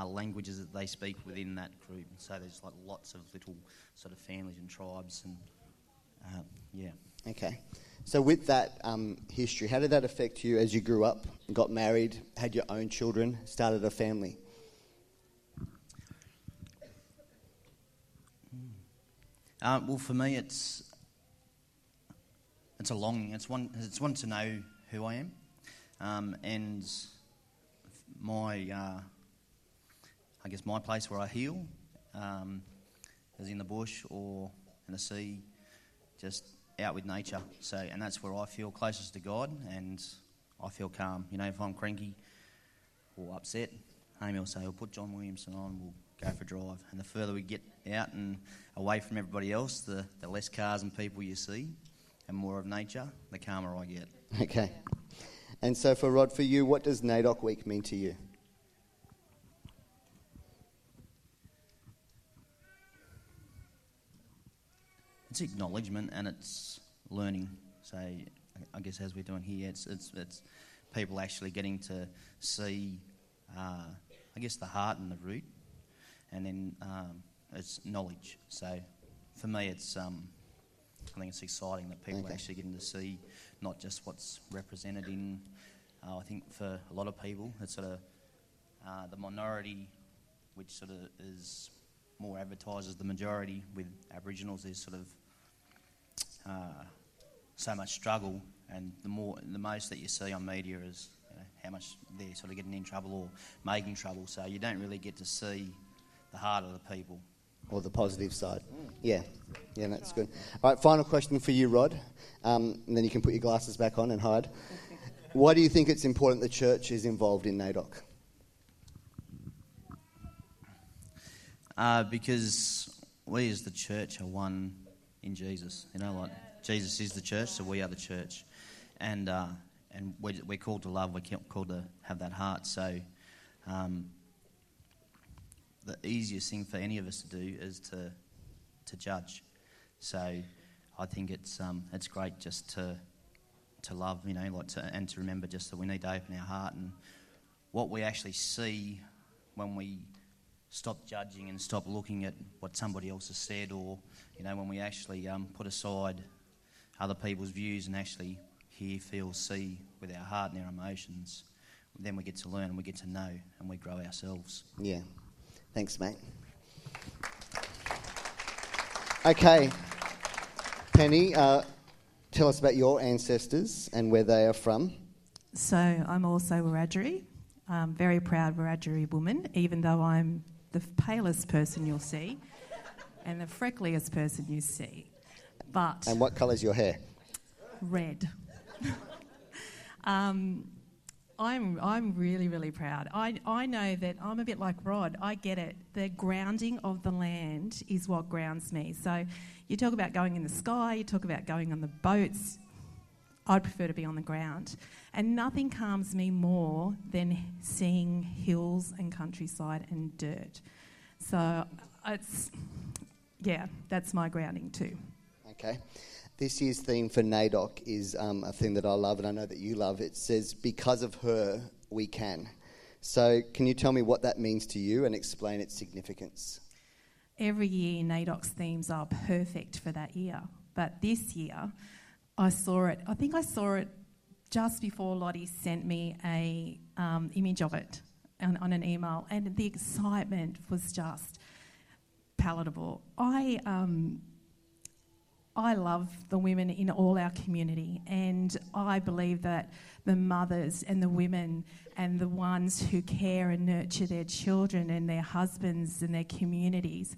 uh, languages that they speak within that group. So there's like lots of little sort of families and tribes, and uh, yeah. Okay. So, with that um, history, how did that affect you as you grew up, got married, had your own children, started a family? Uh, well, for me, it's it's a longing. It's one. It's one to know who I am, um, and my. Uh, I guess my place where I heal um, is in the bush or in the sea, just out with nature. So, and that's where I feel closest to God, and I feel calm. You know, if I'm cranky or upset, Amy will say, "We'll put John Williamson on. We'll go for a drive." And the further we get out and away from everybody else, the, the less cars and people you see, and more of nature, the calmer I get. Okay. And so, for Rod, for you, what does NAIDOC Week mean to you? It's acknowledgement and it's learning. So, I guess as we're doing here, it's it's, it's people actually getting to see, uh, I guess, the heart and the root, and then um, it's knowledge. So for me, it's um, I think it's exciting that people okay. are actually getting to see not just what's represented in. Uh, I think for a lot of people, it's sort of uh, the minority, which sort of is more advertised as the majority. With Aboriginals, there's sort of uh, so much struggle, and the more, the most that you see on media is you know, how much they're sort of getting in trouble or making trouble. So you don't really get to see the heart of the people or the positive side. Yeah, yeah, that's good. All right, final question for you, Rod, um, and then you can put your glasses back on and hide. Why do you think it's important the church is involved in NAIDOC? Uh, because we as the church are one in Jesus. You know, like Jesus is the church, so we are the church, and uh, and we're, we're, called to love. We're called to have that heart. So. Um, the easiest thing for any of us to do is to to judge. So I think it's um, it's great just to to love, you know, like to, and to remember just that we need to open our heart and what we actually see when we stop judging and stop looking at what somebody else has said, or you know, when we actually um, put aside other people's views and actually hear, feel, see with our heart and our emotions, then we get to learn and we get to know and we grow ourselves. Yeah. Thanks, mate. Okay, Penny, uh, tell us about your ancestors and where they are from. So, I'm also Wiradjuri. I'm very proud Wiradjuri woman, even though I'm the palest person you'll see and the freckliest person you see. But and what colour's your hair? Red. um, I'm, I'm really, really proud. I, I know that I'm a bit like Rod. I get it. The grounding of the land is what grounds me. So you talk about going in the sky, you talk about going on the boats. I'd prefer to be on the ground. And nothing calms me more than seeing hills and countryside and dirt. So it's, yeah, that's my grounding too. Okay. This year's theme for NAIDOC is um, a thing that I love, and I know that you love. It says, Because of her, we can. So, can you tell me what that means to you and explain its significance? Every year, NAIDOC's themes are perfect for that year. But this year, I saw it, I think I saw it just before Lottie sent me a um, image of it on, on, an email, and the excitement was just palatable. I um, I love the women in all our community, and I believe that the mothers and the women and the ones who care and nurture their children and their husbands and their communities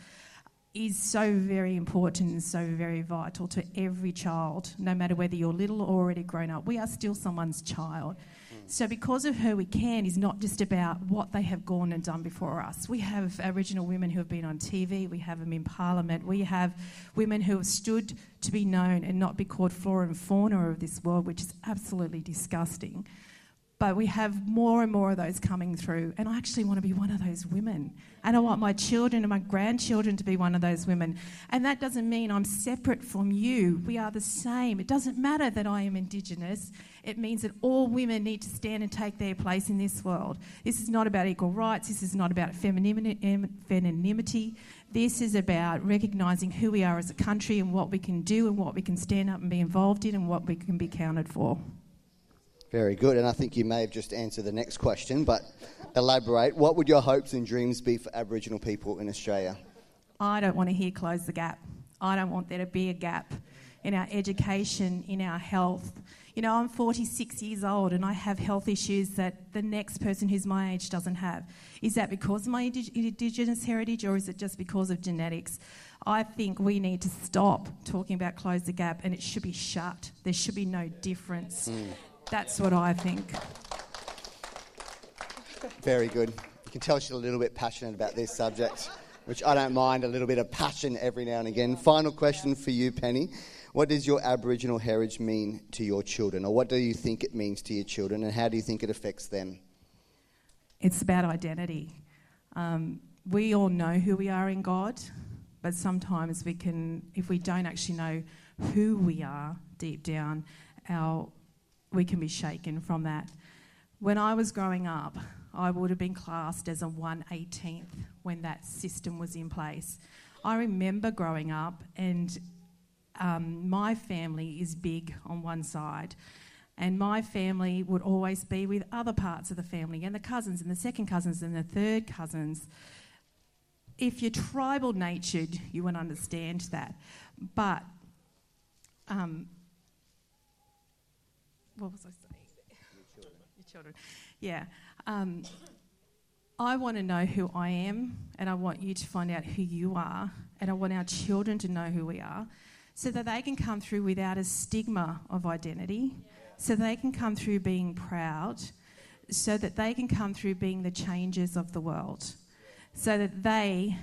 is so very important and so very vital to every child, no matter whether you're little or already grown up. We are still someone's child. Mm. So, because of her, we can is not just about what they have gone and done before us. We have Aboriginal women who have been on TV, we have them in Parliament, we have women who have stood to be known and not be called flora and fauna of this world, which is absolutely disgusting. But we have more and more of those coming through. And I actually want to be one of those women. And I want my children and my grandchildren to be one of those women. And that doesn't mean I'm separate from you. We are the same. It doesn't matter that I am Indigenous. It means that all women need to stand and take their place in this world. This is not about equal rights. This is not about femininity. This is about recognising who we are as a country and what we can do and what we can stand up and be involved in and what we can be counted for. Very good. And I think you may have just answered the next question, but elaborate. What would your hopes and dreams be for Aboriginal people in Australia? I don't want to hear close the gap. I don't want there to be a gap in our education, in our health. You know, I'm 46 years old and I have health issues that the next person who's my age doesn't have. Is that because of my Indigenous heritage or is it just because of genetics? I think we need to stop talking about close the gap and it should be shut. There should be no difference. Mm. That's what I think. Very good. You can tell she's a little bit passionate about this subject, which I don't mind a little bit of passion every now and again. Final question for you, Penny. What does your Aboriginal heritage mean to your children, or what do you think it means to your children, and how do you think it affects them? It's about identity. Um, we all know who we are in God, but sometimes we can, if we don't actually know who we are deep down, our we can be shaken from that. When I was growing up, I would have been classed as a 118th when that system was in place. I remember growing up, and um, my family is big on one side, and my family would always be with other parts of the family, and the cousins, and the second cousins, and the third cousins. If you're tribal natured, you would understand that. But um, what was I saying? Your children. Your children. Yeah. Um, I want to know who I am, and I want you to find out who you are, and I want our children to know who we are, so that they can come through without a stigma of identity, so they can come through being proud, so that they can come through being the changes of the world, so that they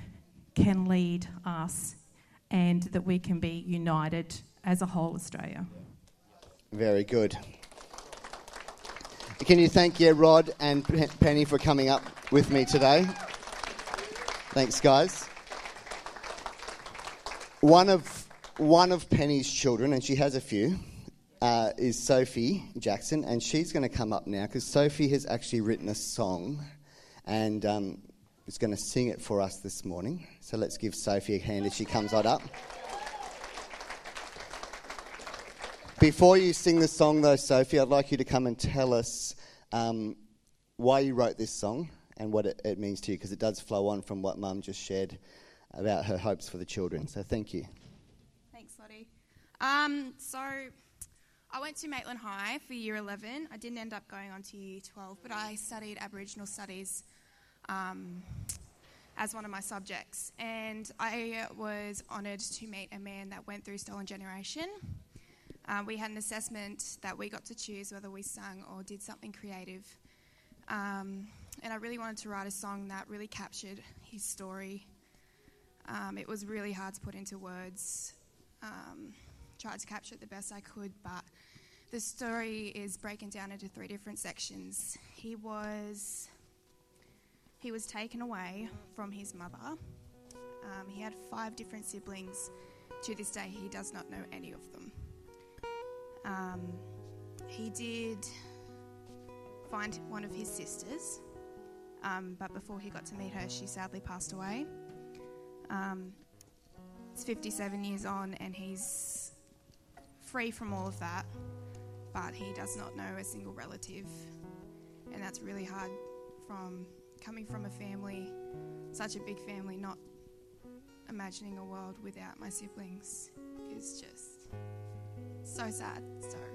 can lead us and that we can be united as a whole Australia. Very good. Can you thank yeah, Rod and Penny for coming up with me today? Thanks, guys. One of one of Penny's children, and she has a few, uh, is Sophie Jackson, and she's going to come up now because Sophie has actually written a song, and um, is going to sing it for us this morning. So let's give Sophie a hand as she comes on up. Before you sing the song, though, Sophie, I'd like you to come and tell us um, why you wrote this song and what it, it means to you, because it does flow on from what Mum just shared about her hopes for the children. So thank you. Thanks, Lottie. Um, so I went to Maitland High for year 11. I didn't end up going on to year 12, but I studied Aboriginal studies um, as one of my subjects. And I was honoured to meet a man that went through Stolen Generation um, we had an assessment that we got to choose whether we sung or did something creative. Um, and I really wanted to write a song that really captured his story. Um, it was really hard to put into words. Um, tried to capture it the best I could, but the story is broken down into three different sections. He was he was taken away from his mother. Um, he had five different siblings. To this day, he does not know any of them. Um, he did find one of his sisters, um, but before he got to meet her, she sadly passed away. Um, it's 57 years on, and he's free from all of that, but he does not know a single relative, and that's really hard from coming from a family, such a big family, not imagining a world without my siblings is just so sad. So.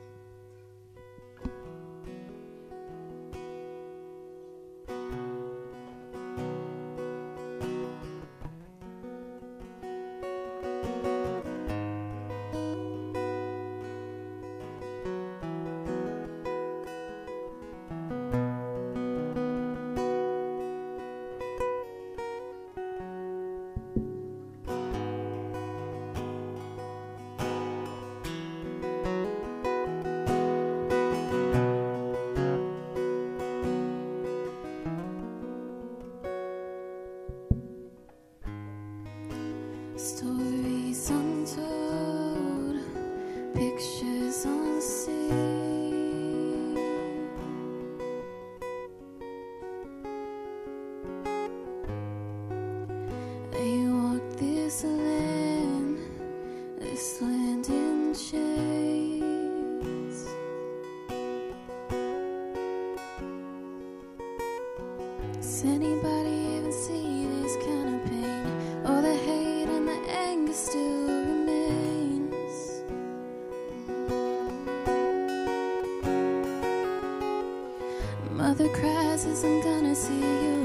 other cries is I'm gonna see you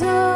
door.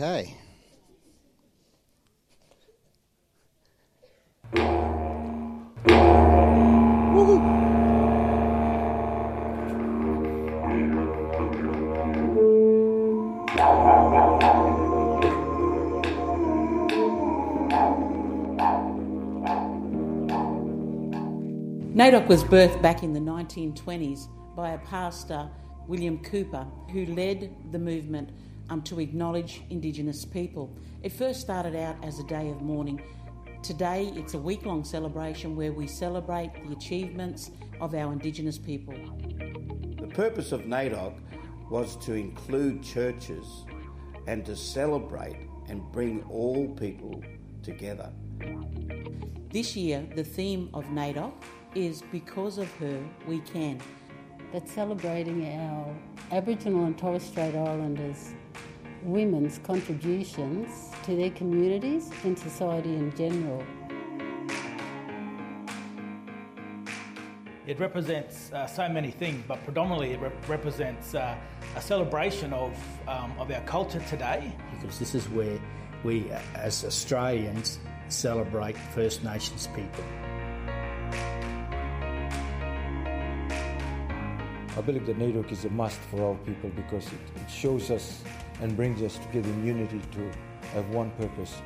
Okay. Woo-hoo. NAIDOC was birthed back in the 1920s by a pastor, William Cooper, who led the movement um, to acknowledge Indigenous people. It first started out as a day of mourning. Today, it's a week long celebration where we celebrate the achievements of our Indigenous people. The purpose of NAIDOC was to include churches and to celebrate and bring all people together. This year, the theme of NAIDOC is Because of Her We Can. That's celebrating our Aboriginal and Torres Strait Islanders women's contributions to their communities and society in general. It represents uh, so many things, but predominantly it rep- represents uh, a celebration of, um, of our culture today. Because this is where we, uh, as Australians, celebrate First Nations people. I believe that NAIDOC is a must for all people because it, it shows us and brings us together in unity to have one purpose.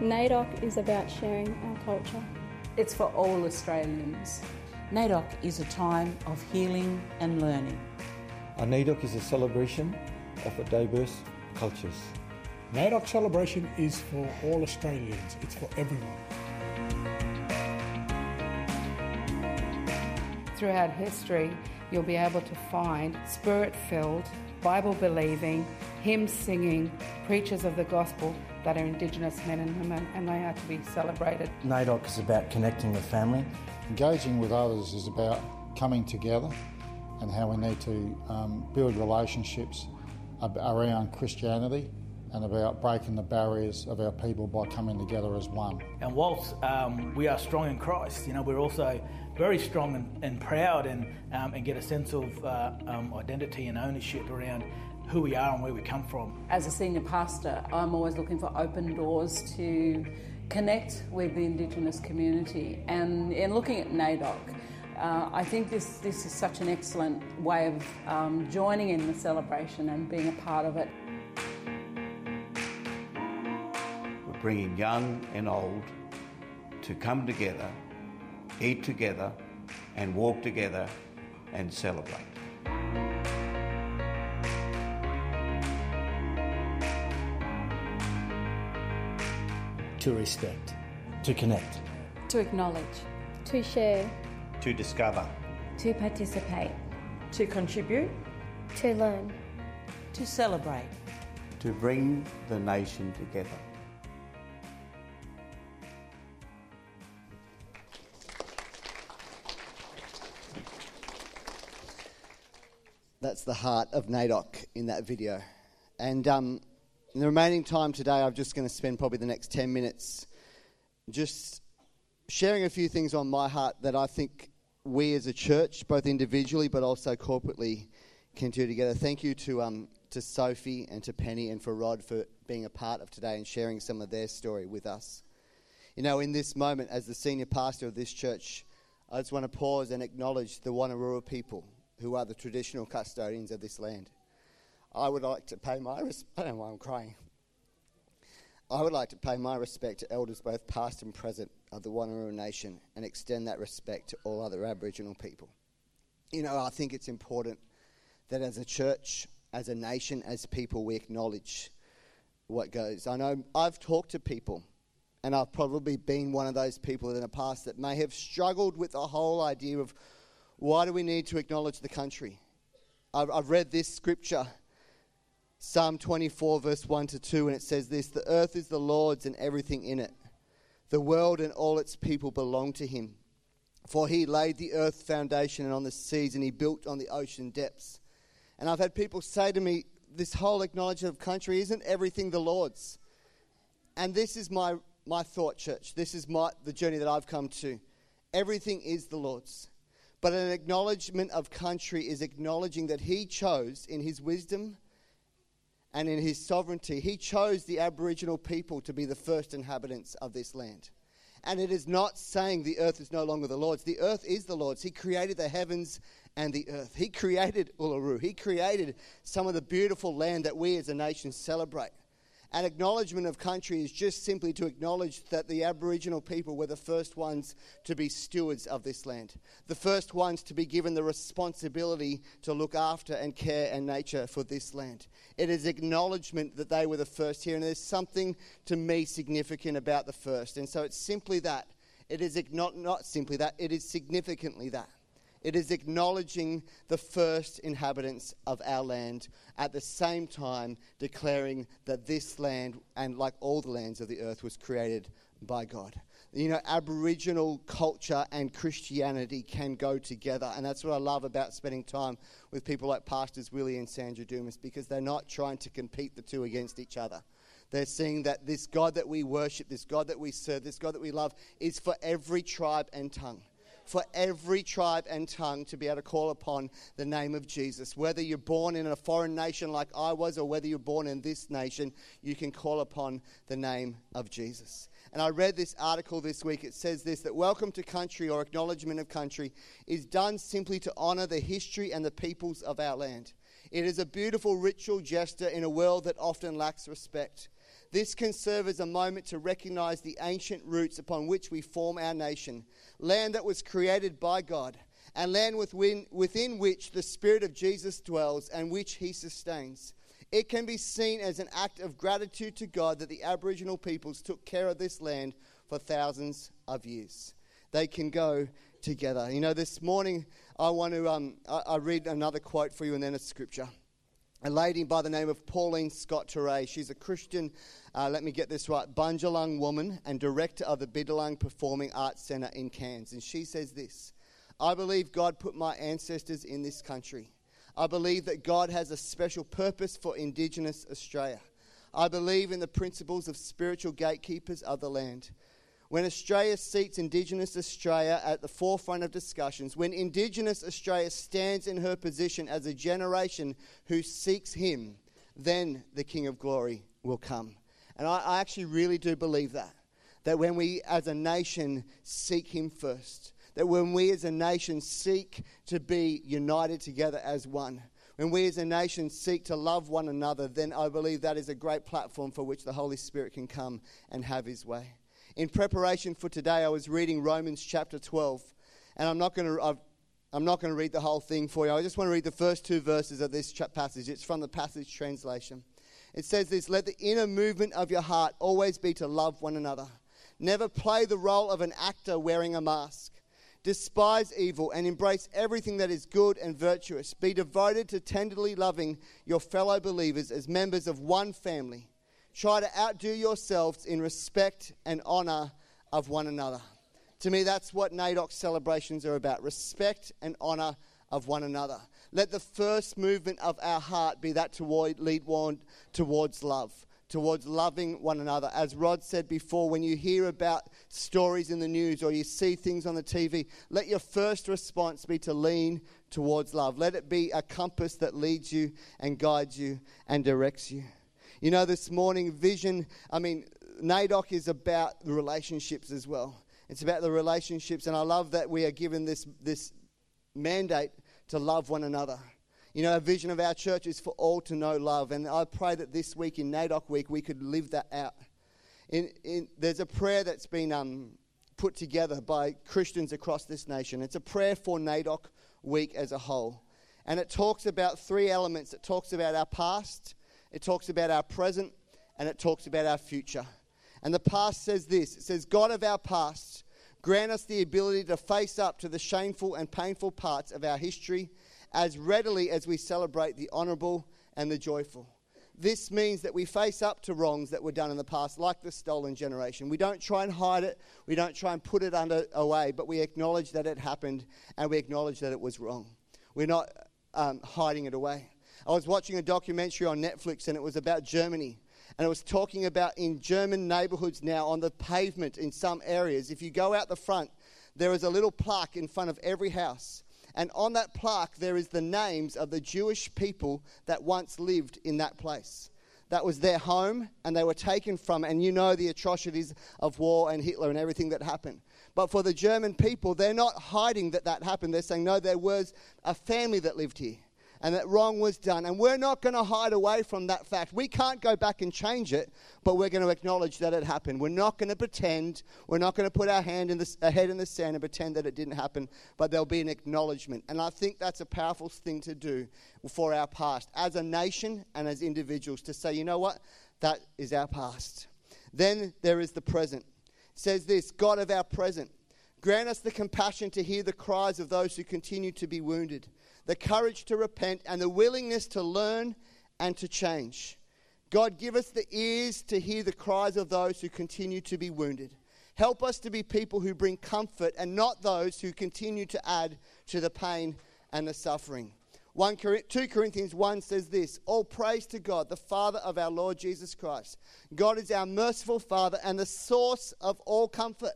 NAIDOC is about sharing our culture. It's for all Australians. NAIDOC is a time of healing and learning. A NAIDOC is a celebration of a diverse cultures. NAIDOC celebration is for all Australians, it's for everyone. Throughout history, you'll be able to find spirit filled, Bible believing, hymn singing preachers of the gospel that are Indigenous men and women, and they are to be celebrated. NAIDOC is about connecting with family. Engaging with others is about coming together and how we need to um, build relationships around Christianity and about breaking the barriers of our people by coming together as one. And whilst um, we are strong in Christ, you know, we're also very strong and, and proud and, um, and get a sense of uh, um, identity and ownership around who we are and where we come from. As a senior pastor, I'm always looking for open doors to connect with the Indigenous community. And in looking at NAIDOC, uh, I think this, this is such an excellent way of um, joining in the celebration and being a part of it. We're bringing young and old to come together, eat together, and walk together and celebrate. to respect, to connect, to acknowledge, to share, to discover, to participate, to contribute, to learn, to celebrate, to bring the nation together. That's the heart of NAIDOC in that video. And um, in the remaining time today, I'm just going to spend probably the next 10 minutes just sharing a few things on my heart that I think we as a church, both individually but also corporately, can do together. Thank you to, um, to Sophie and to Penny and for Rod for being a part of today and sharing some of their story with us. You know, in this moment, as the senior pastor of this church, I just want to pause and acknowledge the Wonnarua people who are the traditional custodians of this land. I would like to pay my respect. I don't know why I'm crying. I would like to pay my respect to elders, both past and present, of the Wonnarua Nation and extend that respect to all other Aboriginal people. You know, I think it's important that as a church, as a nation, as people, we acknowledge what goes. I know I've talked to people, and I've probably been one of those people in the past that may have struggled with the whole idea of why do we need to acknowledge the country? I've, I've read this scripture Psalm 24, verse 1 to 2, and it says this The earth is the Lord's and everything in it. The world and all its people belong to him. For he laid the earth foundation and on the seas, and he built on the ocean depths. And I've had people say to me, This whole acknowledgement of country isn't everything the Lord's. And this is my, my thought, church. This is my, the journey that I've come to. Everything is the Lord's. But an acknowledgement of country is acknowledging that he chose in his wisdom and in his sovereignty, he chose the Aboriginal people to be the first inhabitants of this land. And it is not saying the earth is no longer the Lord's. The earth is the Lord's. He created the heavens and the earth. He created Uluru. He created some of the beautiful land that we as a nation celebrate. An acknowledgement of country is just simply to acknowledge that the Aboriginal people were the first ones to be stewards of this land, the first ones to be given the responsibility to look after and care and nature for this land. It is acknowledgement that they were the first here, and there's something to me significant about the first. And so it's simply that. It is not, not simply that, it is significantly that. It is acknowledging the first inhabitants of our land, at the same time declaring that this land, and like all the lands of the earth, was created by God. You know, Aboriginal culture and Christianity can go together, and that's what I love about spending time with people like Pastors Willie and Sandra Dumas because they're not trying to compete the two against each other. They're seeing that this God that we worship, this God that we serve, this God that we love, is for every tribe and tongue for every tribe and tongue to be able to call upon the name of Jesus. Whether you're born in a foreign nation like I was, or whether you're born in this nation, you can call upon the name of Jesus. And I read this article this week. It says this that welcome to country or acknowledgement of country is done simply to honor the history and the peoples of our land. It is a beautiful ritual gesture in a world that often lacks respect. This can serve as a moment to recognize the ancient roots upon which we form our nation, land that was created by God, and land within, within which the Spirit of Jesus dwells and which He sustains. It can be seen as an act of gratitude to God that the Aboriginal peoples took care of this land for thousands of years. They can go together. You know, this morning I want to um, I, I read another quote for you and then a scripture a lady by the name of Pauline Scott Teray. She's a Christian, uh, let me get this right, Bundjalung woman and director of the Bidalung Performing Arts Centre in Cairns. And she says this I believe God put my ancestors in this country. I believe that God has a special purpose for Indigenous Australia. I believe in the principles of spiritual gatekeepers of the land when Australia seats Indigenous Australia at the forefront of discussions, when Indigenous Australia stands in her position as a generation who seeks Him, then the King of Glory will come. And I, I actually really do believe that. That when we as a nation seek Him first, that when we as a nation seek to be united together as one, when we as a nation seek to love one another, then I believe that is a great platform for which the Holy Spirit can come and have His way in preparation for today, I was reading Romans chapter 12, and I'm not going to. I'm not going to read the whole thing for you. I just want to read the first two verses of this passage. It's from the Passion Translation. It says this Let the inner movement of your heart always be to love one another. Never play the role of an actor wearing a mask. Despise evil and embrace everything that is good and virtuous. Be devoted to tenderly loving your fellow believers as members of one family try to outdo yourselves in respect and honor of one another. To me, that's what NAIDOC celebrations are about respect and honor of one another. Let the first movement of our heart be that to lead one towards love, towards loving one another. As Rod said before, when you hear about stories in the news or you see things on the TV, let your first response be to lean towards love. Let it be a compass that leads you and guides you and directs you. You know, this morning, vision, I mean, NAIDOC is about relationships as well. It's about the relationships, and I love that we are given this, this mandate to love one another. You know, a vision of our church is for all to know love, and I pray that this week in NAIDOC week we could live that out. In, in, there's a prayer that's been um, put together by Christians across this nation. It's a prayer for NAIDOC week as a whole. And it talks about three elements. It talks about our past, it talks about our present, and it talks about our future. And the past says this it says, God of our past, grant us the ability to face up to the shameful and painful parts of our history as readily as we celebrate the honourable and the joyful. This means that we face up to wrongs that were done in the past, like the stolen generation. We don't try and hide it, we don't try and put it under away, but we acknowledge that it happened and we acknowledge that it was wrong. We're not um, hiding it away. I was watching a documentary on Netflix and it was about Germany. And it was talking about in German neighborhoods now on the pavement in some areas. If you go out the front, there is a little plaque in front of every house. And on that plaque, there is the names of the Jewish people that once lived in that place. That was their home, and they were taken from, and you know the atrocities of war and Hitler and everything that happened. But for the German people, they're not hiding that that happened. They're saying, no, there was a family that lived here and that wrong was done. And we're not going to hide away from that fact. We can't go back and change it, but we're going to acknowledge that it happened. We're not going to pretend. We're not going to put our hand in the, head in the sand and pretend that it didn't happen, but there'll be an acknowledgement. And I think that's a powerful thing to do for our past as a nation and as individuals to say, you know what? That is our past. Then there is the present. It says this God of our present. Grant us the compassion to hear the cries of those who continue to be wounded, the courage to repent, and the willingness to learn and to change. God, give us the ears to hear the cries of those who continue to be wounded. Help us to be people who bring comfort and not those who continue to add to the pain and the suffering. 1, 2 Corinthians 1 says this All praise to God, the Father of our Lord Jesus Christ. God is our merciful Father and the source of all comfort.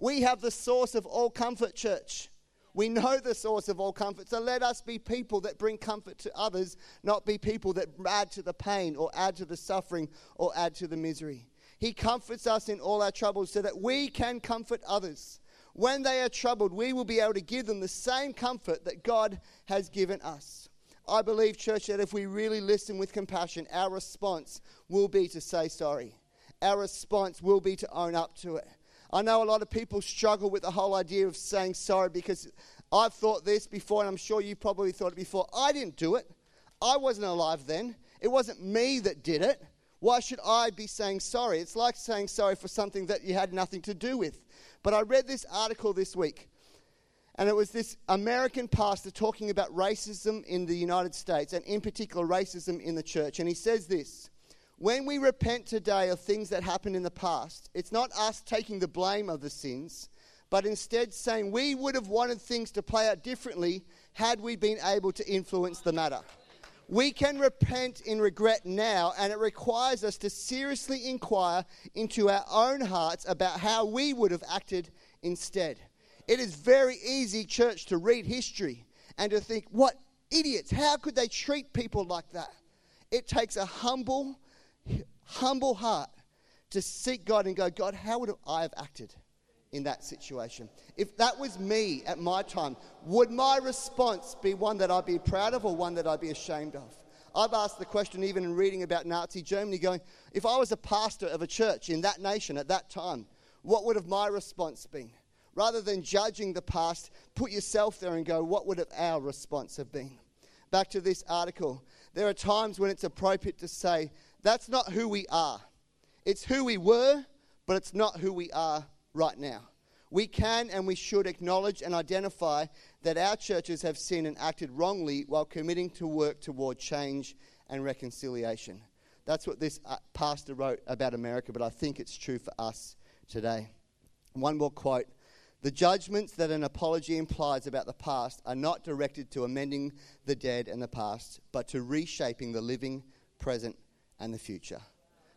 We have the source of all comfort, church. We know the source of all comfort. So let us be people that bring comfort to others, not be people that add to the pain or add to the suffering or add to the misery. He comforts us in all our troubles so that we can comfort others. When they are troubled, we will be able to give them the same comfort that God has given us. I believe, church, that if we really listen with compassion, our response will be to say sorry. Our response will be to own up to it. I know a lot of people struggle with the whole idea of saying sorry because I've thought this before, and I'm sure you probably thought it before. I didn't do it. I wasn't alive then. It wasn't me that did it. Why should I be saying sorry? It's like saying sorry for something that you had nothing to do with. But I read this article this week, and it was this American pastor talking about racism in the United States, and in particular, racism in the church. And he says this When we repent today of things that happened in the past, it's not us taking the blame of the sins, but instead saying we would have wanted things to play out differently had we been able to influence the matter. We can repent in regret now, and it requires us to seriously inquire into our own hearts about how we would have acted instead. It is very easy, church, to read history and to think, what idiots, how could they treat people like that? It takes a humble, humble heart to seek God and go, God, how would I have acted? in that situation. If that was me at my time, would my response be one that I'd be proud of or one that I'd be ashamed of? I've asked the question even in reading about Nazi Germany, going, if I was a pastor of a church in that nation at that time, what would have my response been? Rather than judging the past, put yourself there and go, what would have our response have been? Back to this article. There are times when it's appropriate to say, that's not who we are. It's who we were, but it's not who we are right now. We can and we should acknowledge and identify that our churches have sinned and acted wrongly while committing to work toward change and reconciliation. That's what this uh, pastor wrote about America, but I think it's true for us today. One more quote. The judgments that an apology implies about the past are not directed to amending the dead and the past, but to reshaping the living, present, and the future.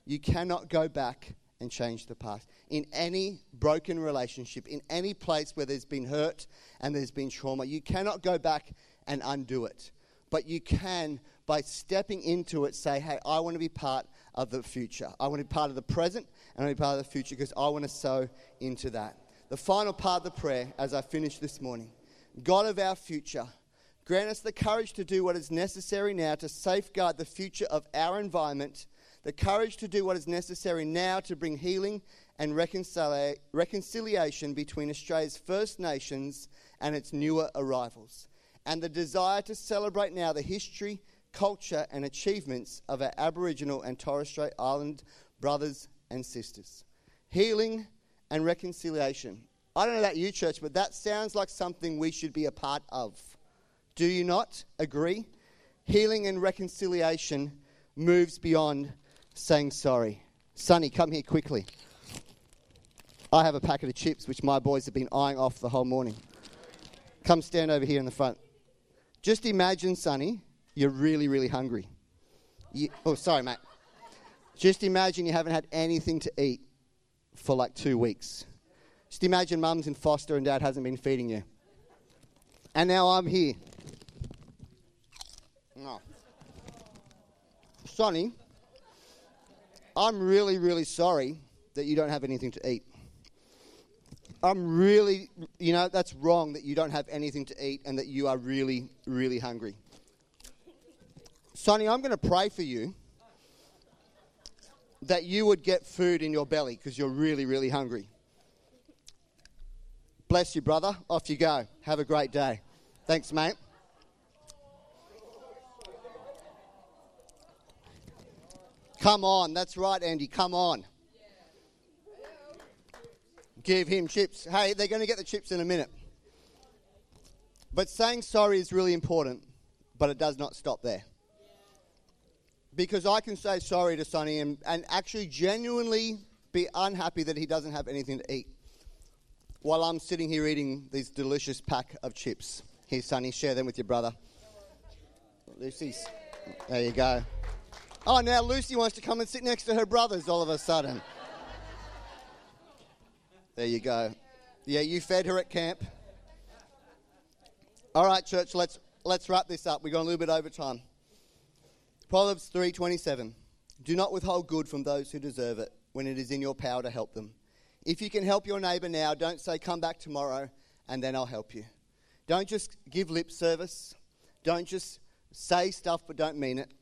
You cannot go back and change the past. In any broken relationship, in any place where there's been hurt and there's been trauma, you cannot go back and undo it. But you can, by stepping into it, say, hey, I want to be part of the future. I want to be part of the present and I want to be part of the future because I want to sow into that. The final part of the prayer, as I finish this morning God of our future, grant us the courage to do what is necessary now to safeguard the future of our environment the courage to do what is necessary now to bring healing and reconcilia- reconciliation between Australia's First Nations and its newer arrivals, and the desire to celebrate now the history, culture, and achievements of our Aboriginal and Torres Strait Island brothers and sisters. Healing and reconciliation. I don't know about you, church, but that sounds like something we should be a part of. Do you not agree? Healing and reconciliation moves beyond saying sorry. Sonny, come here quickly. I have a packet of chips which my boys have been eyeing off the whole morning. Come stand over here in the front. Just imagine, Sonny, you're really, really hungry. You, oh, sorry, mate. Just imagine you haven't had anything to eat for like two weeks. Just imagine mum's in foster and dad hasn't been feeding you. And now I'm here. Oh. Sonny, I'm really, really sorry that you don't have anything to eat. I'm really, you know, that's wrong that you don't have anything to eat and that you are really, really hungry. Sonny, I'm going to pray for you that you would get food in your belly because you're really, really hungry. Bless you, brother. Off you go. Have a great day. Thanks, mate. Come on. That's right, Andy. Come on. Give him chips. Hey, they're going to get the chips in a minute. But saying sorry is really important, but it does not stop there. Because I can say sorry to Sonny and, and actually genuinely be unhappy that he doesn't have anything to eat while I'm sitting here eating these delicious pack of chips. Here, Sonny, share them with your brother. Lucy's. There you go. Oh, now Lucy wants to come and sit next to her brothers all of a sudden. There you go. Yeah, you fed her at camp. All right, church, let's let's wrap this up. We've gone a little bit over time. Proverbs 3:27. Do not withhold good from those who deserve it when it is in your power to help them. If you can help your neighbor now, don't say come back tomorrow and then I'll help you. Don't just give lip service. Don't just say stuff but don't mean it.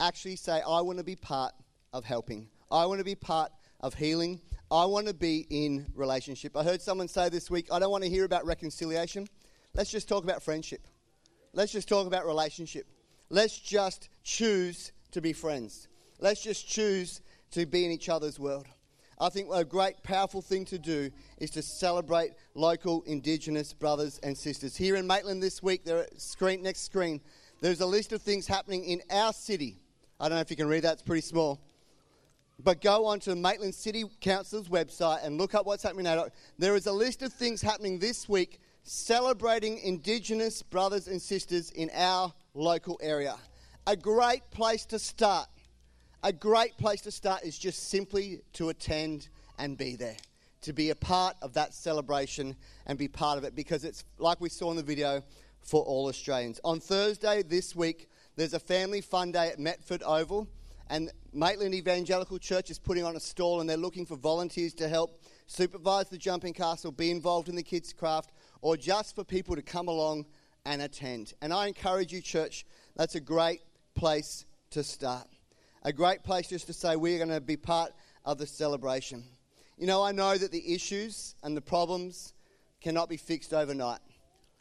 Actually say I want to be part of helping. I want to be part of healing. I want to be in relationship. I heard someone say this week, I don't want to hear about reconciliation. Let's just talk about friendship. Let's just talk about relationship. Let's just choose to be friends. Let's just choose to be in each other's world. I think a great, powerful thing to do is to celebrate local Indigenous brothers and sisters. Here in Maitland this week, there screen next screen, there's a list of things happening in our city. I don't know if you can read that; it's pretty small. But go on onto Maitland City Council's website and look up what's happening now. There is a list of things happening this week celebrating Indigenous brothers and sisters in our local area. A great place to start. A great place to start is just simply to attend and be there, to be a part of that celebration and be part of it because it's like we saw in the video for all Australians. On Thursday this week, there's a family fun day at Metford Oval and Maitland Evangelical Church is putting on a stall and they're looking for volunteers to help supervise the jumping castle, be involved in the kids' craft, or just for people to come along and attend. And I encourage you, church, that's a great place to start. A great place just to say we're going to be part of the celebration. You know, I know that the issues and the problems cannot be fixed overnight.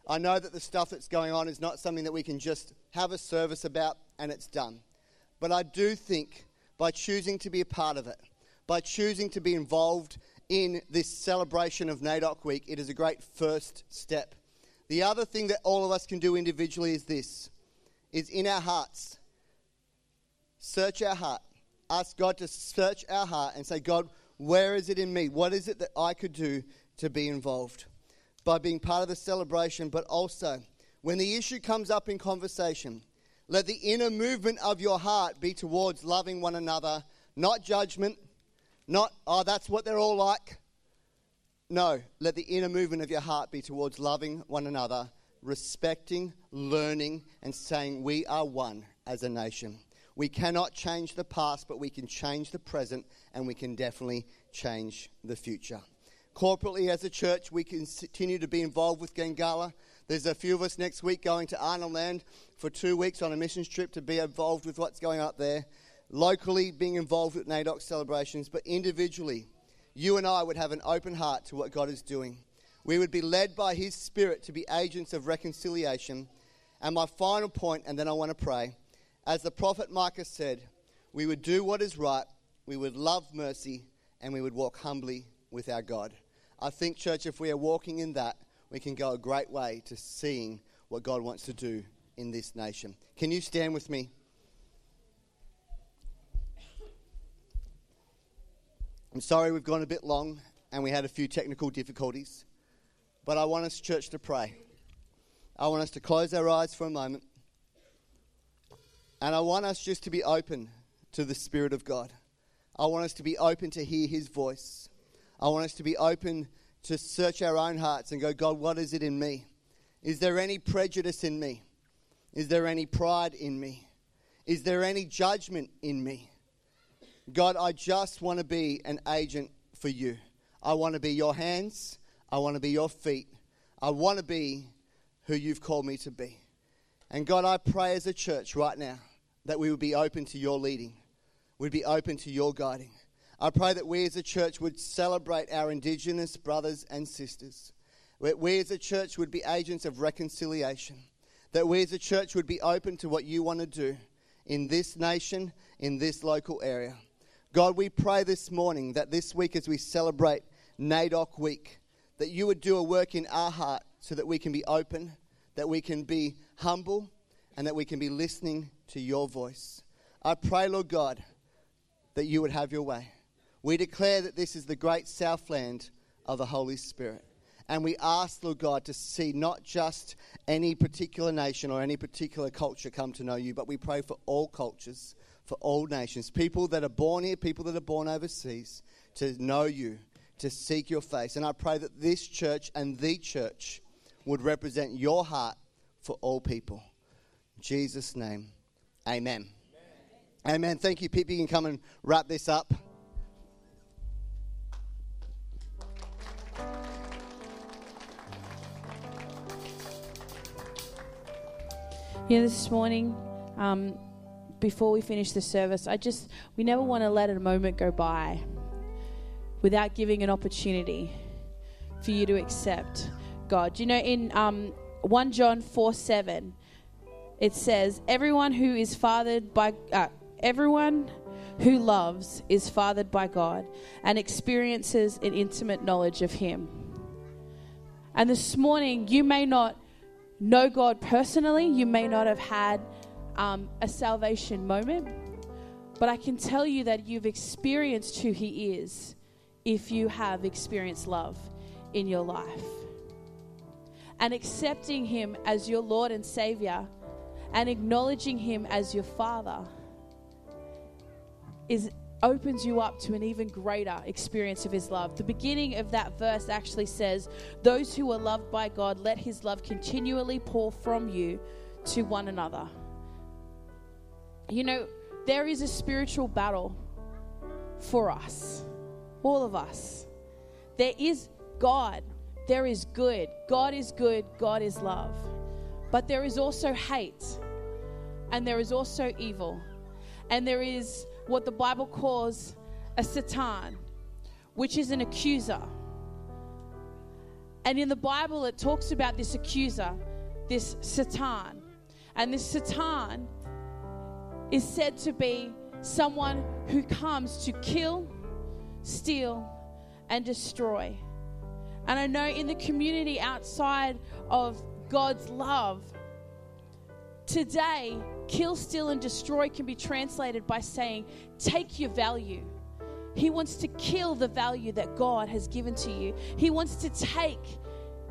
I know that the stuff that's going on is not something that we can just have a service about and it's done. But I do think by choosing to be a part of it, by choosing to be involved in this celebration of NAIDOC Week, it is a great first step. The other thing that all of us can do individually is this is in our hearts. Search our heart. Ask God to search our heart and say, God, where is it in me? What is it that I could do to be involved? By being part of the celebration, but also when the issue comes up in conversation, let the inner movement of your heart be towards loving one another, not judgment, not, oh, that's what they're all like. No, let the inner movement of your heart be towards loving one another, respecting, learning, and saying we are one as a nation. We cannot change the past, but we can change the present, and we can definitely change the future. Corporately, as a church, we continue to be involved with Gangala. There's a few of us next week going to Arnhem Land for two weeks on a missions trip to be involved with what's going up there. Locally, being involved with NAIDOC celebrations, but individually, you and I would have an open heart to what God is doing. We would be led by His Spirit to be agents of reconciliation. And my final point, and then I want to pray. As the prophet Micah said, we would do what is right, we would love mercy, and we would walk humbly with our God. I think, church, if we are walking in that, we can go a great way to seeing what God wants to do in this nation. Can you stand with me? I'm sorry we've gone a bit long and we had a few technical difficulties, but I want us, church, to pray. I want us to close our eyes for a moment, and I want us just to be open to the Spirit of God. I want us to be open to hear His voice. I want us to be open to search our own hearts and go, God, what is it in me? Is there any prejudice in me? Is there any pride in me? Is there any judgment in me? God, I just want to be an agent for you. I want to be your hands. I want to be your feet. I want to be who you've called me to be. And God, I pray as a church right now that we would be open to your leading, we'd be open to your guiding. I pray that we as a church would celebrate our Indigenous brothers and sisters. That we as a church would be agents of reconciliation. That we as a church would be open to what you want to do in this nation, in this local area. God, we pray this morning that this week as we celebrate NAIDOC week, that you would do a work in our heart so that we can be open, that we can be humble, and that we can be listening to your voice. I pray, Lord God, that you would have your way. We declare that this is the great southland of the Holy Spirit. And we ask, Lord God, to see not just any particular nation or any particular culture come to know you, but we pray for all cultures, for all nations, people that are born here, people that are born overseas, to know you, to seek your face. And I pray that this church and the church would represent your heart for all people. In Jesus' name, amen. Amen. amen. Thank you, Pip. You can come and wrap this up. You know, this morning, um, before we finish the service, I just, we never want to let a moment go by without giving an opportunity for you to accept God. You know, in um, 1 John 4 7, it says, Everyone who is fathered by, uh, everyone who loves is fathered by God and experiences an intimate knowledge of Him. And this morning, you may not know God personally, you may not have had um, a salvation moment, but I can tell you that you've experienced who He is if you have experienced love in your life. And accepting Him as your Lord and Savior and acknowledging Him as your Father is opens you up to an even greater experience of his love. The beginning of that verse actually says, Those who are loved by God, let his love continually pour from you to one another. You know, there is a spiritual battle for us, all of us. There is God, there is good. God is good, God is love. But there is also hate, and there is also evil, and there is what the Bible calls a Satan, which is an accuser. And in the Bible, it talks about this accuser, this Satan. And this Satan is said to be someone who comes to kill, steal, and destroy. And I know in the community outside of God's love, today, kill, steal, and destroy can be translated by saying, take your value. He wants to kill the value that God has given to you. He wants to take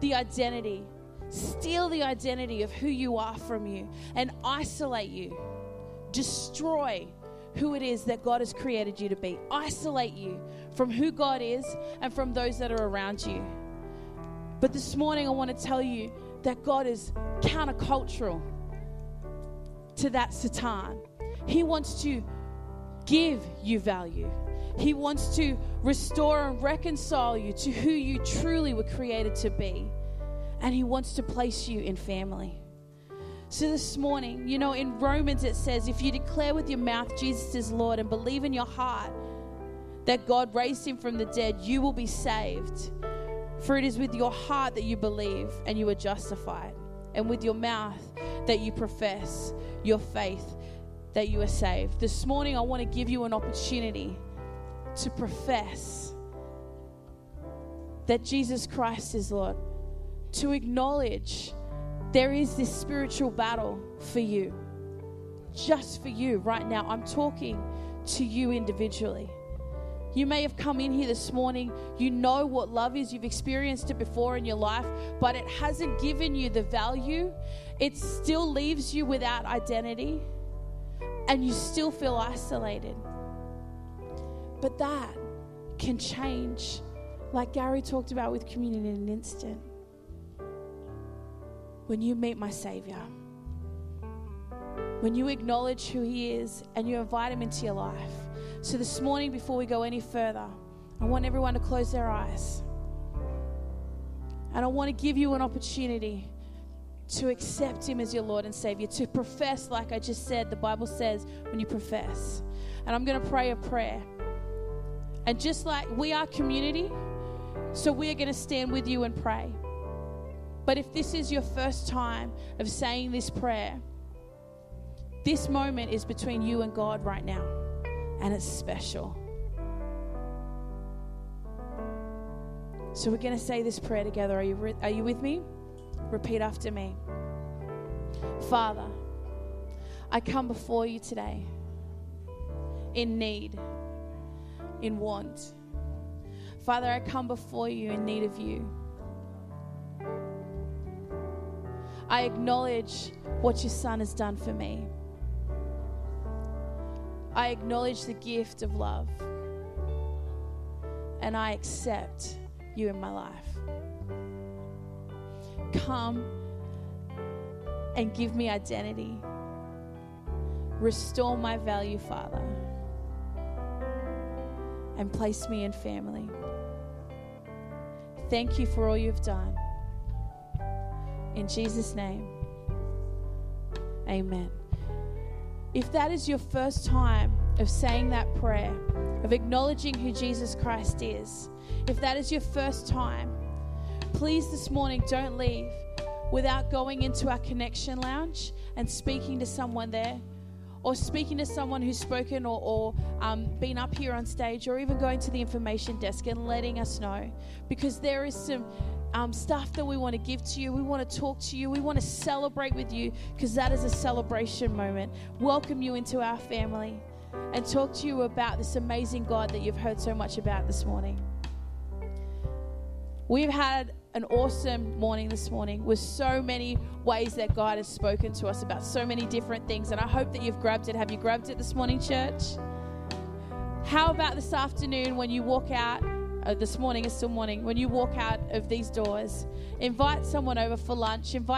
the identity, steal the identity of who you are from you, and isolate you, destroy who it is that God has created you to be, isolate you from who God is and from those that are around you. But this morning, I want to tell you that God is countercultural to that Satan. He wants to give you value. He wants to restore and reconcile you to who you truly were created to be. And He wants to place you in family. So, this morning, you know, in Romans it says, if you declare with your mouth Jesus is Lord and believe in your heart that God raised Him from the dead, you will be saved. For it is with your heart that you believe and you are justified, and with your mouth that you profess your faith that you are saved. This morning, I want to give you an opportunity to profess that Jesus Christ is Lord, to acknowledge there is this spiritual battle for you, just for you right now. I'm talking to you individually. You may have come in here this morning, you know what love is, you've experienced it before in your life, but it hasn't given you the value. It still leaves you without identity, and you still feel isolated. But that can change, like Gary talked about with communion in an instant. When you meet my Savior, when you acknowledge who He is and you invite Him into your life. So, this morning, before we go any further, I want everyone to close their eyes. And I want to give you an opportunity to accept Him as your Lord and Savior, to profess, like I just said, the Bible says, when you profess. And I'm going to pray a prayer. And just like we are community, so we are going to stand with you and pray. But if this is your first time of saying this prayer, this moment is between you and God right now, and it's special. So we're going to say this prayer together. Are you, re- are you with me? Repeat after me. Father, I come before you today in need, in want. Father, I come before you in need of you. I acknowledge what your Son has done for me. I acknowledge the gift of love. And I accept you in my life. Come and give me identity. Restore my value, Father. And place me in family. Thank you for all you've done. In Jesus' name, amen. If that is your first time of saying that prayer, of acknowledging who Jesus Christ is, if that is your first time, please this morning don't leave without going into our connection lounge and speaking to someone there or speaking to someone who's spoken or, or um, been up here on stage or even going to the information desk and letting us know because there is some um, stuff that we want to give to you. We want to talk to you. We want to celebrate with you because that is a celebration moment. Welcome you into our family and talk to you about this amazing God that you've heard so much about this morning. We've had an awesome morning this morning with so many ways that God has spoken to us about so many different things. And I hope that you've grabbed it. Have you grabbed it this morning, church? How about this afternoon when you walk out? Uh, this morning is still morning. When you walk out of these doors, invite someone over for lunch. Invite